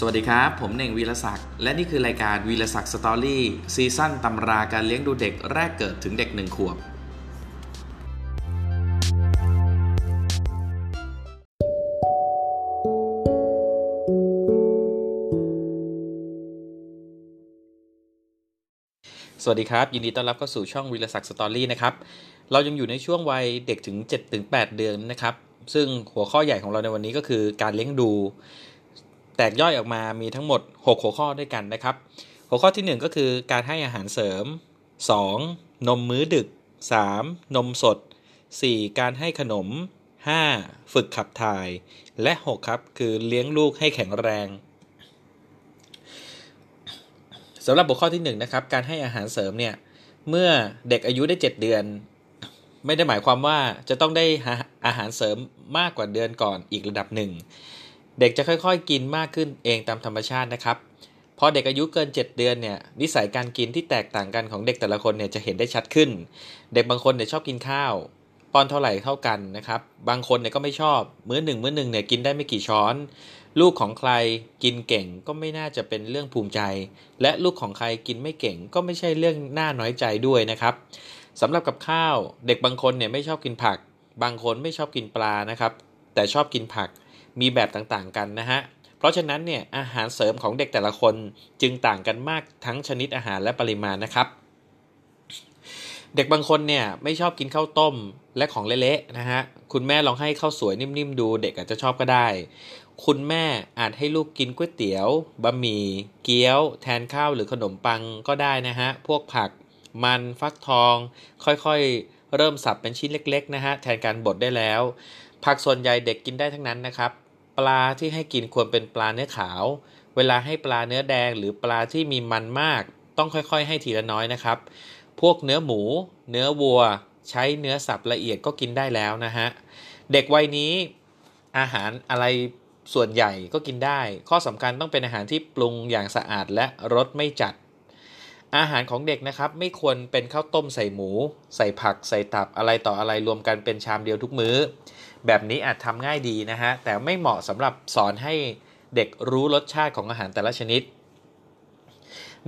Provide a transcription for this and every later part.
สวัสดีครับ ผมเน่งวีรศักดิ์และนี่คือรายการวีรศักดิ์ Story ซีซั่นตำราการเลี้ยงดูเด็กแรกเกิดถึงเด็กหนึ่งขวบ สวัสดีครับ ยินดีต้อนรับเข้าสู่ช่องวีรศักดิ์ Story นะครับ เรายังอยู่ในช่วงวัยเด็กถึง7-8 เดือนนะครับ ซึ่งหัวข้อใหญ่ของเราในวันนี้ก็คือการเลี้ยงดู แตกย่อยออกมามีทั้งหมด 6 หัวข้อด้วยกันนะครับ หัวข้อที่ 1 ก็คือการให้อาหารเสริม 2. นมมื้อดึก 3. นมสด 4. การให้ขนม 5. ฝึกขับถ่าย และ 6 ครับคือเลี้ยงลูกให้แข็งแรงสำหรับหัวข้อที่1นนะครับการให้อาหารเสริมเนี่ยเมื่อเด็กอายุได้ 7 เดือน ไม่ได้หมายความว่าจะต้องได้อาหารเสริมมากกว่าเดือนก่อนอีกระดับหนึ่ง เด็กจะค่อยๆ กินมากขึ้นเองตามธรรมชาตินะครับพอเด็กอายุเกิน 7 เดือนเนี่ยนิสัยการกินที่แตกต่างกันของเด็กแต่ละคนเนี่ยจะเห็นได้ชัดขึ้น เด็กบางคนเนี่ยชอบกินข้าวป้อนเท่าไหร่เท่ากันนะครับบางคนเนี่ยก็ไม่ชอบมื้อหนึ่งมื้อหนึ่งเนี่ยกินได้ไม่กี่ช้อน ลูกของใครกินเก่งก็ไม่น่าจะเป็นเรื่องภูมิใจ และลูกของใครกินไม่เก่งก็ไม่ใช่เรื่องน่าน้อยใจด้วยนะครับสำหรับกับข้าว เด็กบางคนเนี่ยไม่ชอบกินผัก บางคนไม่ชอบกินปลานะครับแต่ชอบกินผัก มีแบบต่างๆกันนะฮะ เพราะฉะนั้นเนี่ยอาหารเสริมของเด็กแต่ละคนจึงต่างกันมากทั้งชนิดอาหารและปริมาณนะครับ เด็กบางคนเนี่ยไม่ชอบกินข้าวต้มและของเละๆนะฮะคุณแม่ลองให้ข้าวสวยนิ่มๆดูเด็กอาจจะชอบก็ได้ คุณแม่อาจให้ลูกกินก๋วยเตี๋ยวบะหมี่เกี๊ยว แทนข้าวหรือขนมปังก็ได้นะฮะพวกผักมันฟักทอง ค่อยๆ เริ่มสับเป็นชิ้นเล็ก ๆ นะฮะ แทนการบดได้แล้ว ผักส่วนใหญ่เด็กกินได้ทั้งนั้นนะครับ ปลาที่ให้กินควรเป็นปลาเนื้อขาว เวลาให้ปลาเนื้อแดงหรือปลาที่มีมันมาก ต้องค่อยๆ ให้ทีละน้อยนะครับ พวกเนื้อหมู เนื้อวัว ใช้เนื้อสับละเอียดก็กินได้แล้วนะฮะ เด็กวัยนี้อาหารอะไรส่วนใหญ่ก็กินได้ ข้อสำคัญต้องเป็นอาหารที่ปรุงอย่างสะอาดและรสไม่จัด อาหารของเด็กนะครับไม่ควรเป็นข้าวต้มใส่หมู ใส่ผักใส่ตับอะไรต่ออะไรรวมกันเป็นชามเดียวทุกมื้อ แบบนี้อาจทำง่ายดีนะฮะ แต่ไม่เหมาะสำหรับสอนให้เด็กรู้รสชาติของอาหารแต่ละชนิด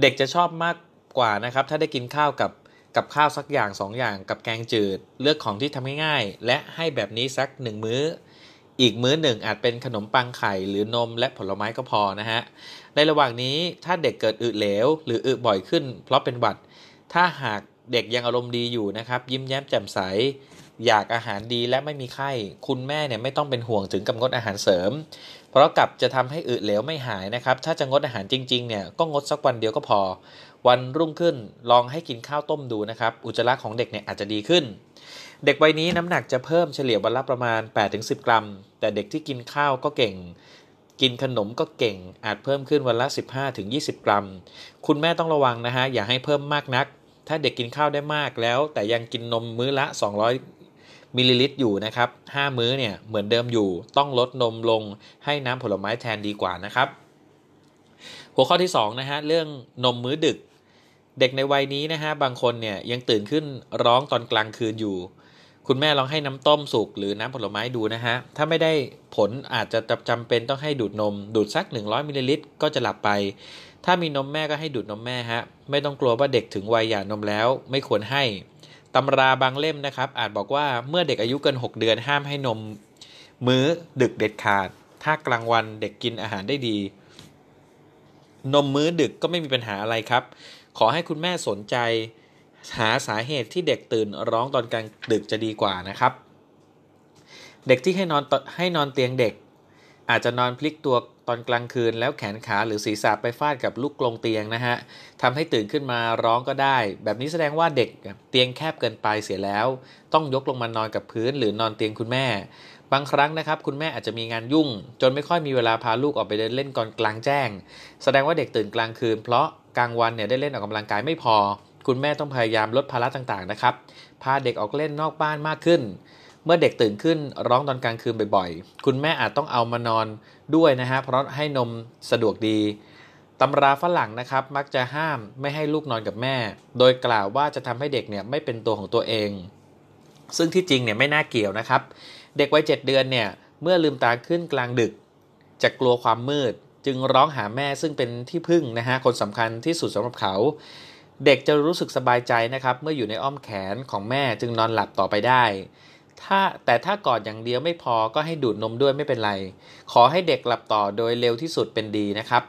เด็กจะชอบมากกว่านะครับ ถ้าได้กินข้าวกับกับข้าวสักอย่าง 2ออย่างกับแกงจืด เลือกของที่ทำง่ายๆและให้แบบนี้สัก 1 มื้อ อีกมื้อหนึ่งอาจเป็นขนมปังไข่หรือนมและผลไม้ก็พอนะฮะ ในระหว่างนี้ถ้าเด็กเกิดอึเหลว หรืออึบ่อยขึ้น เพราะเป็นหวัด ถ้าหากเด็กยังอารมณ์ดีอยู่นะครับ ยิ้มแย้มแจ่มใส อยากอาหารดีและไม่มีไข้ คุณแม่เนี่ยไม่ต้องเป็นห่วงถึงกับงดอาหารเสริม เพราะกับจะทำให้อึเหลวไม่หายนะครับ ถ้าจะงดอาหารจริงๆเนี่ยก็งดสักวันเดียวก็พอ วันรุ่งขึ้นลองให้กินข้าวต้มดูนะครับ อุจจาระของเด็กเนี่ยอาจจะดีขึ้น เด็กวัยนี้น้ำหนักจะเพิ่มเฉลี่ยวันละประมาณ 8-10 กรัม แต่เด็กที่กินข้าวก็เก่ง กินขนมก็เก่ง อาจเพิ่มขึ้นวันละ 15-20 กรัม คุณแม่ต้องระวังนะฮะ อย่าให้เพิ่มมากนัก ถ้าเด็กกินข้าวได้มากแล้ว แต่ยังกินนมมื้อละ 200 มิลลิลิตรอยู่นะครับ 5 มื้อเนี่ยเหมือนเดิมอยู่ ต้องลดนมลงให้น้ำผลไม้แทนดีกว่านะครับ หัวข้อที่2นะฮะเรื่องนมมื้อดึก เด็กในวัยนี้นะฮะบางคนเนี่ยยังตื่นขึ้นร้องตอนกลางคืนอยู่ คุณแม่ลองให้น้ำต้มสุกหรือน้ำผลไม้ดูนะฮะ ถ้าไม่ได้ผลอาจจะจำเป็นต้องให้ดูดนม ดูดสัก 100มิลลิลิตรก็จะหลับไป ถ้ามีนมแม่ก็ให้ดูดนมแม่ฮะ ไม่ต้องกลัวว่าเด็กถึงวัยหย่านมแล้ว ไม่ควรให้ตำราบางเล่มนะครับ อาจบอกว่าเมื่อเด็กอายุเกิน 6 เดือนห้ามให้นม มื้อดึกเด็ดขาด ถ้ากลางวันเด็กกินอาหารได้ดี นมมื้อดึกก็ไม่มีปัญหาอะไรครับ ขอให้คุณแม่สนใจ หาสาเหตุที่เด็กตื่นร้องตอนกลางดึกจะดีกว่านะครับ เด็กที่ให้นอนให้นอนเตียงเด็ก อาจจะนอนพลิกตัวตอนกลางคืน แล้วแขนขาหรือศีรษะไปฟาดกับลูกกลงเตียงนะฮะทำให้ตื่นขึ้นมาร้องก็ได้ แบบนี้แสดงว่าเด็กเตียงแคบเกินไปเสียแล้ว ต้องยกลงมานอนกับพื้นหรือนอนเตียงคุณแม่บางครั้งนะครับคุณแม่อาจจะมีงานยุ่ง จนไม่ค่อยมีเวลาพาลูกออกไปเดินเล่นก่อนกลางแจ้ง แสดงว่าเด็กตื่นกลางคืน เพราะกลางวันเนี่ยได้เล่นออกกำลังกายไม่พอ คุณแม่ต้องพยายามลดภาระต่างๆนะครับ พาเด็กออกเล่นนอกบ้านมากขึ้น เมื่อเด็กตื่นขึ้นร้องตอนกลางคืนบ่อยๆ คุณแม่อาจต้องเอามานอนด้วยนะฮะ เพราะให้นมสะดวกดีตำราฝรั่งนะครับมักจะห้ามไม่ให้ลูกนอนกับแม่ โดยกล่าวว่าจะทำให้เด็กเนี่ยไม่เป็นตัวของตัวเอง ซึ่งที่จริงเนี่ยไม่น่าเกี่ยวนะครับ เด็กวัยเจ็ดเดือนเนี่ยเมื่อลืมตาขึ้นกลางดึก จะกลัวความมืด จึงร้องหาแม่ซึ่งเป็นที่พึ่งนะฮะคนสำคัญที่สุดสำหรับเขา เด็กจะรู้สึกสบายใจนะครับ เมื่ออยู่ในอ้อมแขนของแม่จึงนอนหลับต่อไปได้ ถ้าแต่ถ้ากอดอย่างเดียวไม่พอก็ให้ดูดนมด้วยไม่เป็นไร ขอให้เด็กหลับต่อโดยเร็วที่สุดเป็นดีนะครับ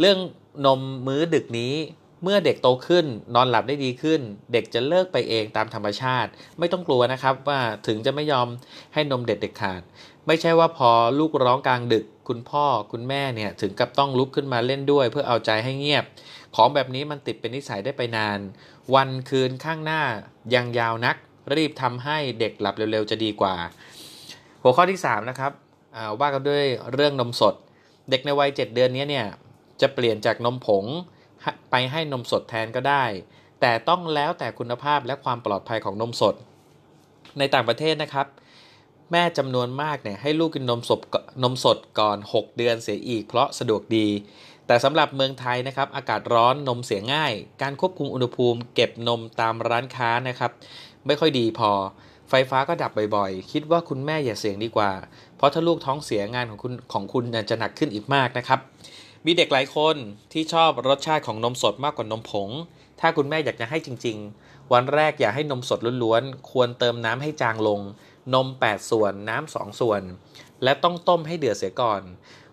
เรื่องนมมื้อดึกนี้เมื่อเด็กโตขึ้นนอนหลับได้ดีขึ้น เด็กจะเลิกไปเองตามธรรมชาติ ไม่ต้องกลัวนะครับว่าถึงจะไม่ยอมให้นมเด็ดเด็กขาด ไม่ใช่ว่าพอลูกร้องกลางดึก คุณพ่อคุณแม่เนี่ยถึงกับต้องลุกขึ้นมาเล่นด้วย เพื่อเอาใจให้เงียบของแบบนี้มันติดเป็นนิสัยได้ไปนาน วันคืนข้างหน้ายังยาวนัก รีบทำให้เด็กหลับเร็วๆจะดีกว่า หัวข้อที่ 3 นะครับว่ากันด้วยเรื่องนมสด เด็กในวัย 7 เดือนนี้เนี่ยจะเปลี่ยนจากนมผงไปให้นมสดแทนก็ได้ แต่ต้องแล้วแต่คุณภาพและความปลอดภัยของนมสด ในต่างประเทศนะครับ แม่จำนวนมากเนี่ยให้ลูกกินนมสดนมสดก่อน 6 เดือนเสียอีกเพราะสะดวกดี แต่สำหรับเมืองไทยนะครับ อากาศร้อนนมเสียง่าย การควบคุมอุณหภูมิ เก็บนมตามร้านค้านะครับ ไม่ค่อยดีพอ ไฟฟ้าก็ดับบ่อยๆ คิดว่าคุณแม่อย่าเสี่ยงดีกว่า เพราะถ้าลูกท้องเสียงานของคุณของคุณจะหนักขึ้นอีกมากนะครับ มีเด็กหลายคนที่ชอบรสชาติของนมสดมากกว่านมผง ถ้าคุณแม่อยากจะให้จริง ๆ วันแรกอย่าให้นมสดล้วนๆ ควรเติมน้ำให้จางลง นม 8 ส่วน น้ำ2ส่วน และต้องต้มให้เดือดเสียก่อน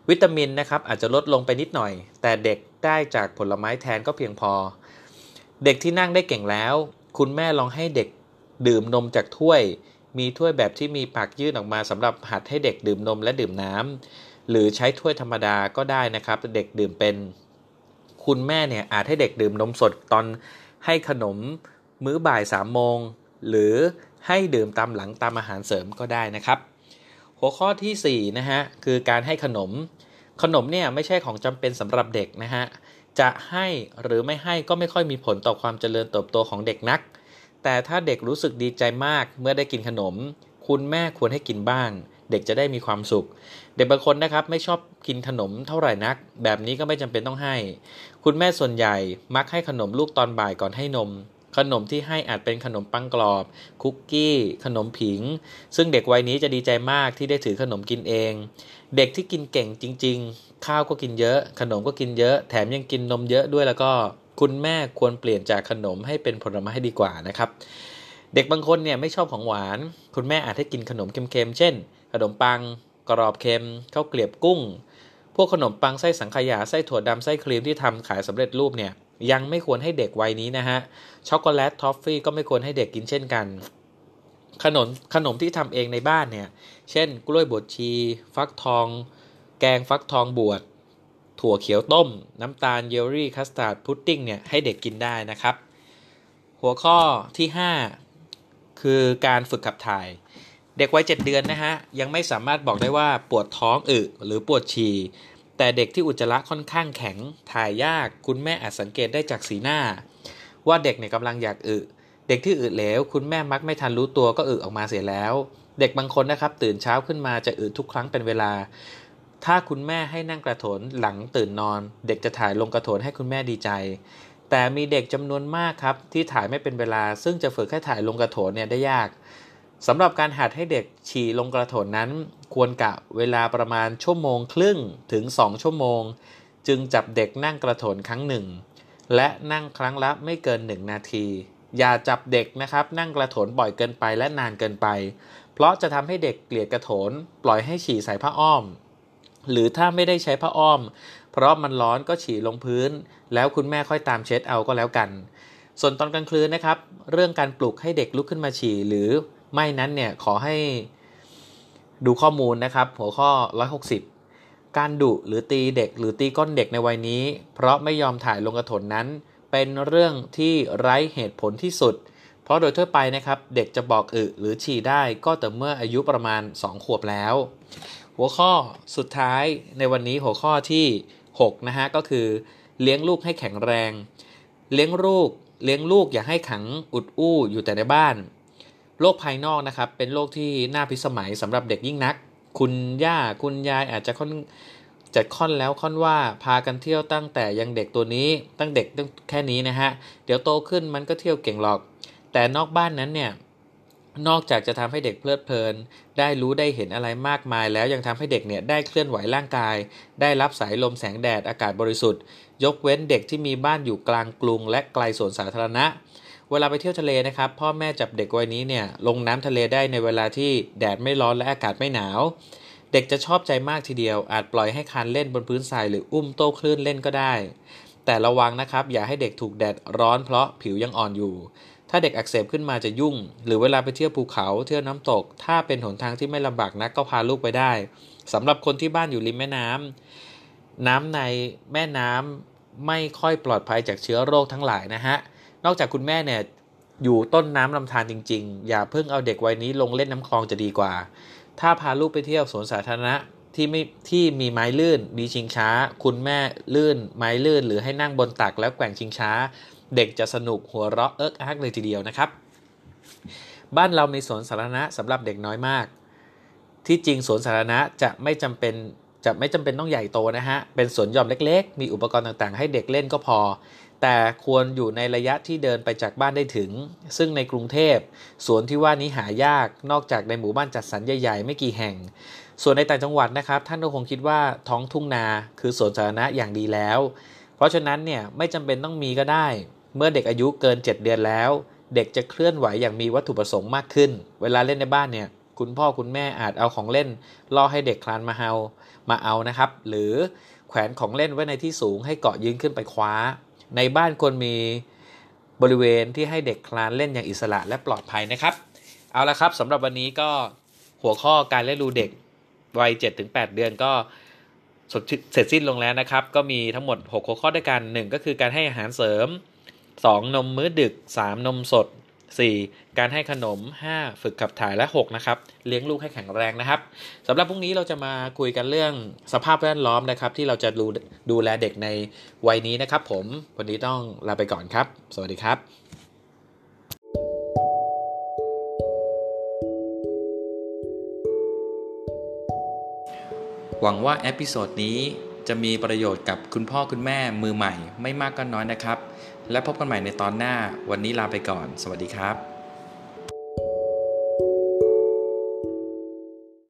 วิตามินนะครับอาจจะลดลงไปนิดหน่อย แต่เด็กได้จากผลไม้แทนก็เพียงพอ เด็กที่นั่งได้เก่งแล้ว คุณแม่ลองให้เด็กดื่มนมจากถ้วย มีถ้วยแบบที่มีปากยื่นออกมาสำหรับหัดให้เด็กดื่มนมและดื่มน้ำหรือใช้ถ้วยธรรมดาก็ได้นะครับ เด็กดื่มเป็น คุณแม่เนี่ยอาจให้เด็กดื่มนมสดตอนให้ขนมมื้อบ่ายสามโมงหรือให้ดื่มตามหลังตามอาหารเสริมก็ได้นะครับ หัวข้อที่4นะฮะคือการให้ขนม ขนมเนี่ยไม่ใช่ของจำเป็นสำหรับเด็กนะฮะจะให้หรือไม่ให้ก็ไม่ค่อยมีผลต่อความเจริญเติบโตของเด็กนัก แต่ถ้าเด็กรู้สึกดีใจมากเมื่อได้กินขนม คุณแม่ควรให้กินบ้าง เด็กจะได้มีความสุข เด็กบางคนนะครับไม่ชอบกินขนมเท่าไหร่นัก แบบนี้ก็ไม่จำเป็นต้องให้ คุณแม่ส่วนใหญ่มักให้ขนมลูกตอนบ่ายก่อนให้นม ขนมที่ให้อาจเป็นขนมปังกรอบ คุกกี้ ขนมผิง ซึ่งเด็กวัยนี้จะดีใจมากที่ได้ถือขนมกินเอง เด็กที่กินเก่งจริง ๆ ข้าวก็กินเยอะ ขนมก็กินเยอะ แถมยังกินนมเยอะด้วยแล้วก็คุณแม่ควรเปลี่ยนจากขนมให้เป็นผลไม้ดีกว่านะครับ เด็กบางคนเนี่ยไม่ชอบของหวาน คุณแม่อาจให้กินขนมเค็มๆ เช่น ขนมปัง กรอบเค็มข้าวเกรียบกุ้ง พวกขนมปังไส้สังขยาไส้ถั่วดำไส้ครีมที่ทำขายสำเร็จรูปเนี่ย ยังไม่ควรให้เด็กวัยนี้นะฮะ ช็อกโกแลตทอฟฟี่ก็ไม่ควรให้เด็กกินเช่นกัน ขนมขนมที่ทำเองในบ้านเนี่ย เช่น กล้วยบวชชี ฟักทอง แกงฟักทองบวชถั่วเขียวต้ม น้ำตาลเยลลี่คัสตาร์ดพุดดิ้งเนี่ยให้เด็กกินได้นะครับ หัวข้อที่ 5 คือการฝึกขับถ่าย เด็กวัยเจ็ดเดือนนะฮะ ยังไม่สามารถบอกได้ว่าปวดท้องอึหรือปวดฉี่ แต่เด็กที่อุจจาระค่อนข้างแข็งถ่ายยากคุณแม่อาจสังเกตได้จากสีหน้า ว่าเด็กเนี่ยกำลังอยากอึเด็กที่อึเหลวคุณแม่มักไม่ทันรู้ตัวก็อึออกมาเสียแล้ว เด็กบางคนนะครับ ตื่นเช้าขึ้นมาจะอึทุกครั้งเป็นเวลา ถ้าคุณแม่ให้นั่งกระโถนหลังตื่นนอน เด็กจะถ่ายลงกระโถนให้คุณแม่ดีใจ แต่มีเด็กจำนวนมากครับที่ถ่ายไม่เป็นเวลา ซึ่งจะฝึกให้ถ่ายลงกระโถนเนี่ยได้ยาก สำหรับการหัดให้เด็กฉี่ลงกระโถนนั้น ควรกะเวลาประมาณชั่วโมงครึ่งถึง 2 ชั่วโมง จึงจับเด็กนั่งกระโถนครั้งหนึ่ง และนั่งครั้งละไม่เกิน 1 นาที อย่าจับเด็กนะครับนั่งกระโถนบ่อยเกินไปและนานเกินไป เพราะจะทำให้เด็กเกลียดกระโถนปล่อยให้ฉี่ใส่ผ้าอ้อม หรือถ้าไม่ได้ใช้ผ้าอ้อม เพราะมันร้อนก็ฉี่ลงพื้น แล้วคุณแม่ค่อยตามเช็ดเอาก็แล้วกัน ส่วนตอนกลางคืนนะครับ เรื่องการปลุกให้เด็กลุกขึ้นมาฉี่หรือ ไม่นั้นเนี่ยขอให้ดูข้อมูลนะครับ หัวข้อ 160 การดุหรือตีเด็กหรือตีก้นเด็กในวัยนี้ เพราะไม่ยอมถ่ายลงกระถนนั้น เป็นเรื่องที่ไร้เหตุผลที่สุด เพราะโดยทั่วไปนะครับ เด็กจะบอกอึหรือฉี่ได้ก็แต่เมื่ออายุประมาณ 2 ขวบแล้ว หัวข้อสุดท้ายในวันนี้หัวข้อที่6นะฮะก็คือ เลี้ยงลูกให้แข็งแรง เลี้ยงลูกเลี้ยงลูกอย่าให้ขังอุดอู้อยู่แต่ในบ้าน โลกภายนอกนะครับ เป็นโลกที่น่าพิสมัยสำหรับเด็กยิ่งนัก คุณย่าคุณยายอาจจะค่อนจัดค่อนแล้วค่อนว่าพากันเที่ยวตั้งแต่ยังเด็กตัวนี้ตั้งเด็กตั้งแค่นี้นะฮะ เดี๋ยวโตขึ้นมันก็เที่ยวเก่งหรอก แต่นอกบ้านนั้นเนี่ยนอกจากจะทำให้เด็กเพลิดเพลิน ได้รู้ได้เห็นอะไรมากมาย แล้วยังทำให้เด็กเนี่ยได้เคลื่อนไหวร่างกาย ได้รับสายลมแสงแดดอากาศบริสุทธิ์ ยกเว้นเด็กที่มีบ้านอยู่กลางกรุง และไกลสวนสาธารณะ เวลาไปเที่ยวทะเลนะครับ พ่อแม่จับเด็กวัยนี้เนี่ยลงน้ำทะเลได้ในเวลาที่แดดไม่ร้อนและอากาศไม่หนาว เด็กจะชอบใจมากทีเดียว อาจปล่อยให้คานเล่นบนพื้นทรายหรืออุ้มโต้คลื่นเล่นก็ได้ แต่ระวังนะครับ อย่าให้เด็กถูกแดดร้อนเพราะผิวยังอ่อนอยู่ ถ้าเด็กอักเสบขึ้นมาจะยุ่ง หรือเวลาไปเที่ยวภูเขาเที่ยวน้ำตก ถ้าเป็นหนทางที่ไม่ลำบากนักก็พาลูกไปได้สำหรับคนที่บ้านอยู่ริมแม่น้ำน้ำในแม่น้ำไม่ค่อยปลอดภัยจากเชื้อโรคทั้งหลายนะฮะ นอกจากคุณแม่เนี่ยอยู่ต้นน้ำลำธารจริง ๆ อย่าเพิ่งเอาเด็กวัยนี้ลงเล่นน้ำคลองจะดีกว่า ถ้าพาลูกไปเที่ยวสวนสาธารณะที่ไม่ที่มีไม้ลื่น มีชิงช้า คุณแม่ลื่น ไม้ลื่น หรือให้นั่งบนตักแล้วแกว่งชิงช้า เด็กจะสนุกหัวเราะเอิกอักเลยทีเดียวนะครับ บ้านเรามีสวนสาธารณะสำหรับเด็กน้อยมาก ที่จริงสวนสาธารณะจะไม่จำเป็น จะไม่จำเป็นต้องใหญ่โตนะฮะ เป็นสวนหย่อมเล็กๆ มีอุปกรณ์ต่างๆ ให้เด็กเล่นก็พอ แต่ควรอยู่ในระยะที่เดินไปจากบ้านได้ถึง ซึ่งในกรุงเทพสวนที่ว่านี้หายาก นอกจากในหมู่บ้านจัดสรรใหญ่ๆ ไม่กี่แห่ง ส่วนในต่างจังหวัดนะครับ ท่านก็คงคิดว่าท้องทุ่งนา คือสวนสาธารณะอย่างดีแล้ว เพราะฉะนั้นเนี่ยไม่จำเป็นต้องมีก็ได้ เมื่อเด็กอายุเกิน 7 เดือนแล้ว เด็กจะเคลื่อนไหวอย่างมีวัตถุประสงค์มากขึ้น เวลาเล่นในบ้านเนี่ย คุณพ่อคุณแม่อาจเอาของเล่นล่อให้เด็กคลานมาเฮามาเอานะครับ หรือแขวนของเล่นไว้ในที่สูงให้เกาะยืนขึ้นไปคว้า ในบ้านควรมีบริเวณที่ให้เด็กคลานเล่นอย่างอิสระและปลอดภัยนะครับ เอาละครับสำหรับวันนี้ก็หัวข้อการเล่นรูเด็กวัย 7-8 เดือนก็เสร็จสิ้นลงแล้วนะครับ ก็มีทั้งหมด 6 หัวข้อด้วยกัน 1 ก็คือการให้อาหารเสริม 2 นมมื้อดึก 3 นมสด 4. การให้ขนม 5. ฝึกขับถ่ายและ 6 นะครับ เลี้ยงลูกให้แข็งแรงนะครับสำหรับพรุ่งนี้เราจะมาคุยกันเรื่องสภาพแวดล้อมนะครับ ที่เราจะดูดูแลเด็กในวัยนี้นะครับ ผมวันนี้ต้องลาไปก่อนครับ สวัสดีครับหวังว่า episode นี้จะมีประโยชน์กับคุณพ่อคุณแม่มือใหม่ไม่มากก็น้อยนะครับ และพบกันใหม่ในตอนหน้า วันนี้ลาไปก่อน สวัสดีครับ